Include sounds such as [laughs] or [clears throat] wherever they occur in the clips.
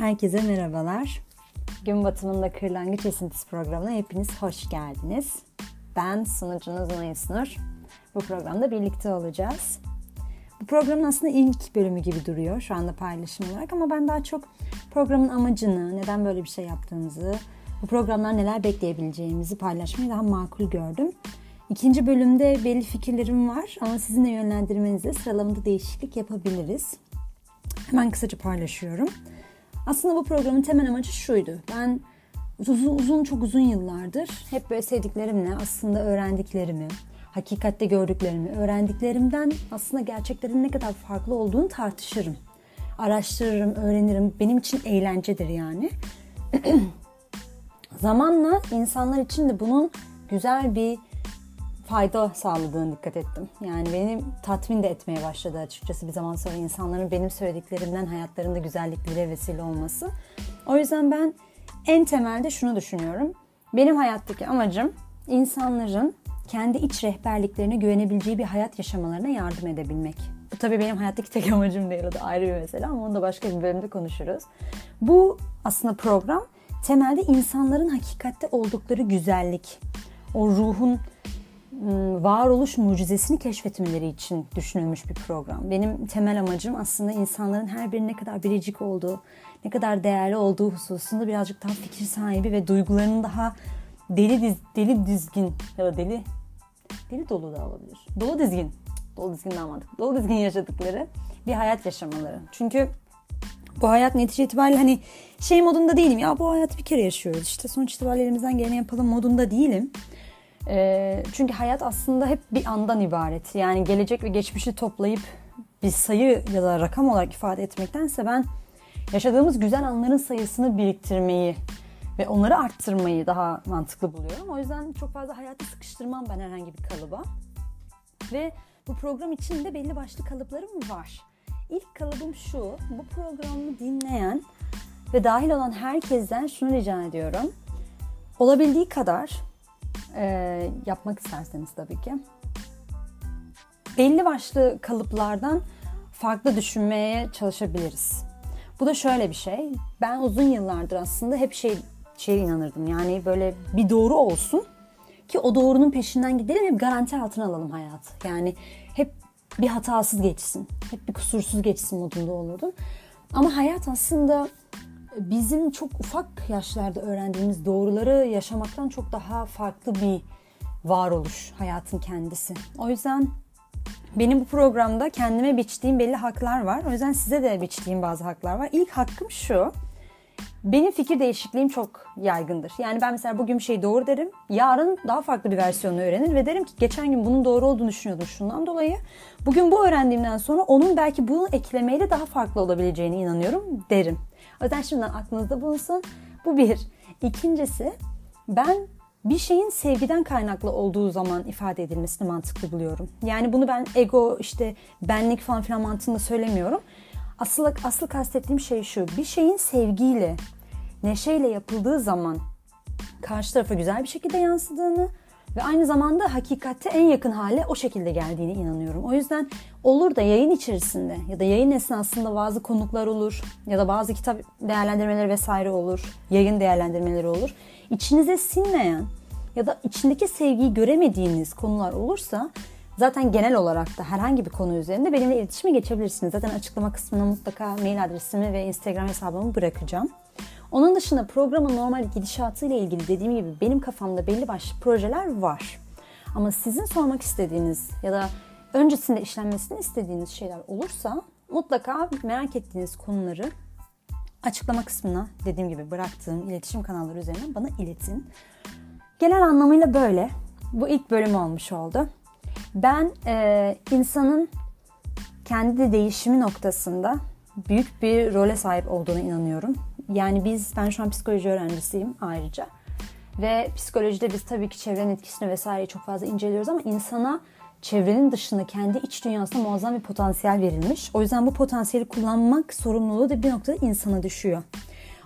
Herkese merhabalar. Gün batımında Kırlangıç Esintisi programına hepiniz hoş geldiniz. Ben sunucunuz Mayıs Nur. Bu programda birlikte olacağız. Bu programın aslında ilk bölümü gibi duruyor şu anda paylaşım olarak ama ben daha çok programın amacını, neden böyle bir şey yaptığımızı, bu programdan neler bekleyebileceğimizi paylaşmayı daha makul gördüm. İkinci bölümde belli fikirlerim var ama sizin de yönlendirmenizle sıralamada değişiklik yapabiliriz. Hemen kısaca paylaşıyorum. Aslında bu programın temel amacı şuydu. Ben uzun, uzun çok uzun yıllardır hep böyle sevdiklerimle aslında öğrendiklerimi, hakikatte gördüklerimi, öğrendiklerimden aslında gerçeklerin ne kadar farklı olduğunu tartışırım. Araştırırım, öğrenirim. Benim için eğlencedir yani. [clears throat] Zamanla insanlar için de bunun güzel bir fayda sağladığını dikkat ettim. Yani beni tatmin de etmeye başladı açıkçası bir zaman sonra insanların benim söylediklerimden hayatlarında güzelliklere vesile olması. O yüzden ben en temelde şunu düşünüyorum. Benim hayattaki amacım insanların kendi iç rehberliklerine güvenebileceği bir hayat yaşamalarına yardım edebilmek. Bu tabii benim hayattaki tek amacım değil. O da ayrı bir mesele ama onu da başka bir bölümde konuşuruz. Bu aslında program temelde insanların hakikatte oldukları güzellik, o ruhun varoluş mucizesini keşfetmeleri için düşünülmüş bir program. Benim temel amacım aslında insanların her birinin ne kadar biricik olduğu, ne kadar değerli olduğu hususunda birazcık daha fikir sahibi ve duygularının daha deli diz, deli dizgin ya da deli deli dolu da olabilir. Dolu dizgin. Dolu dizgin daha mantıklı. Dolu dizgin yaşadıkları bir hayat yaşamaları. Çünkü bu hayat netice itibariyle hani şey modunda değilim ya bu hayatı bir kere yaşıyoruz işte sonuç itibariyle elimizden geleni yapalım modunda değilim. E, çünkü hayat aslında hep bir andan ibaret. Yani gelecek ve geçmişi toplayıp bir sayı ya da rakam olarak ifade etmektense ben yaşadığımız güzel anların sayısını biriktirmeyi ve onları arttırmayı daha mantıklı buluyorum. O yüzden çok fazla hayatı sıkıştırmam ben herhangi bir kalıba. Ve bu program içinde belli başlı kalıplarım var. İlk kalıbım şu, bu programı dinleyen ve dahil olan herkesten şunu rica ediyorum. Olabildiği kadar e, yapmak isterseniz tabii ki. Belli başlı kalıplardan farklı düşünmeye çalışabiliriz. Bu da şöyle bir şey. Ben uzun yıllardır aslında hep şey şeye inanırdım. Yani böyle bir doğru olsun ki o doğrunun peşinden gidelim hep garanti altına alalım hayatı. Yani hep bir hatasız geçsin. Hep bir kusursuz geçsin modunda olurdum. Ama hayat aslında bizim çok ufak yaşlarda öğrendiğimiz doğruları yaşamaktan çok daha farklı bir varoluş hayatın kendisi. O yüzden benim bu programda kendime biçtiğim belli haklar var. O yüzden size de biçtiğim bazı haklar var. İlk hakkım şu. Benim fikir değişikliğim çok yaygındır. Yani ben mesela bugün bir şey doğru derim. Yarın daha farklı bir versiyonu öğrenir ve derim ki geçen gün bunun doğru olduğunu düşünüyordum şundan dolayı. Bugün bu öğrendiğimden sonra onun belki bunu eklemeyle daha farklı olabileceğine inanıyorum derim. O yüzden şimdiden aklınızda bulunsun. Bu bir. İkincisi ben bir şeyin sevgiden kaynaklı olduğu zaman ifade edilmesini mantıklı buluyorum. Yani bunu ben ego işte benlik falan filan mantığında söylemiyorum. Asıl, asıl kastettiğim şey şu. Bir şeyin sevgiyle, neşeyle yapıldığı zaman karşı tarafa güzel bir şekilde yansıdığını ve aynı zamanda hakikatte en yakın hale o şekilde geldiğine inanıyorum. O yüzden olur da yayın içerisinde ya da yayın esnasında bazı konuklar olur ya da bazı kitap değerlendirmeleri vesaire olur, yayın değerlendirmeleri olur. İçinize sinmeyen ya da içindeki sevgiyi göremediğiniz konular olursa zaten genel olarak da herhangi bir konu üzerinde benimle iletişime geçebilirsiniz. Zaten açıklama kısmına mutlaka mail adresimi ve Instagram hesabımı bırakacağım. Onun dışında programın normal gidişatı ile ilgili dediğim gibi benim kafamda belli başlı projeler var. Ama sizin sormak istediğiniz ya da öncesinde işlenmesini istediğiniz şeyler olursa mutlaka merak ettiğiniz konuları açıklama kısmına dediğim gibi bıraktığım iletişim kanalları üzerinden bana iletin. Genel anlamıyla böyle. Bu ilk bölüm olmuş oldu. Ben e, insanın kendi değişimi noktasında büyük bir role sahip olduğuna inanıyorum. Yani biz, ben şu an psikoloji öğrencisiyim ayrıca. Ve psikolojide biz tabii ki çevrenin etkisini vesaireyi çok fazla inceliyoruz ama insana çevrenin dışında kendi iç dünyasında muazzam bir potansiyel verilmiş. O yüzden bu potansiyeli kullanmak sorumluluğu da bir noktada insana düşüyor.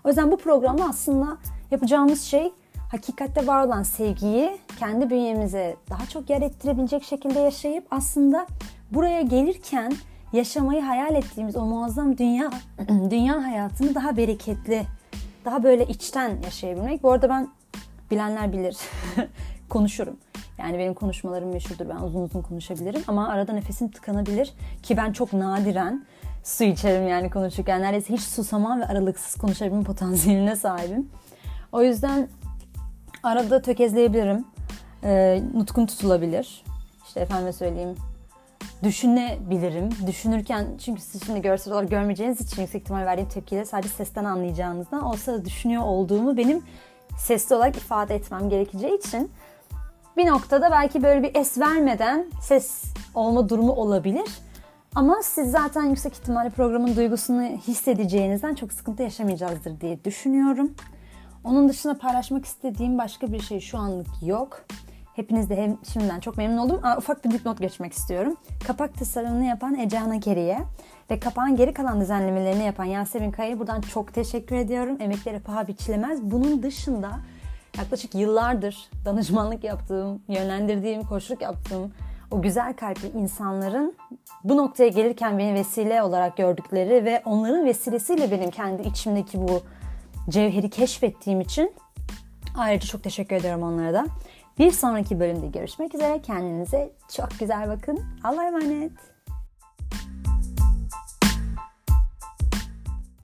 O yüzden bu programda aslında yapacağımız şey hakikatte var olan sevgiyi kendi bünyemize daha çok yer ettirebilecek şekilde yaşayıp aslında buraya gelirken yaşamayı hayal ettiğimiz o muazzam dünya [clears throat] dünya hayatını daha bereketli, daha böyle içten yaşayabilmek. Bu arada ben bilenler bilir. [laughs] konuşurum. Yani benim konuşmalarım meşhurdur. Ben uzun uzun konuşabilirim ama arada nefesim tıkanabilir ki ben çok nadiren su içerim yani konuşurken. Neredeyse hiç susamam ve aralıksız konuşabilme potansiyeline sahibim. O yüzden arada tökezleyebilirim. E, nutkum tutulabilir. İşte efendime söyleyeyim düşünebilirim. Düşünürken çünkü siz şimdi görsel olarak görmeyeceğiniz için yüksek ihtimal verdiğim tepkiyle sadece sesten anlayacağınızdan olsa da düşünüyor olduğumu benim sesli olarak ifade etmem gerekeceği için bir noktada belki böyle bir es vermeden ses olma durumu olabilir. Ama siz zaten yüksek ihtimalle programın duygusunu hissedeceğinizden çok sıkıntı yaşamayacağızdır diye düşünüyorum. Onun dışında paylaşmak istediğim başka bir şey şu anlık yok. Hepiniz de hem şimdiden çok memnun oldum. Aa, ufak bir dipnot geçmek istiyorum. Kapak tasarımını yapan Ece Hanakeri'ye ve kapağın geri kalan düzenlemelerini yapan Yasemin Kaya'ya buradan çok teşekkür ediyorum. Emekleri paha biçilemez. Bunun dışında yaklaşık yıllardır danışmanlık yaptığım, yönlendirdiğim, koçluk yaptığım o güzel kalpli insanların bu noktaya gelirken beni vesile olarak gördükleri ve onların vesilesiyle benim kendi içimdeki bu cevheri keşfettiğim için ayrıca çok teşekkür ediyorum onlara da. Bir sonraki bölümde görüşmek üzere. Kendinize çok güzel bakın. Allah'a emanet.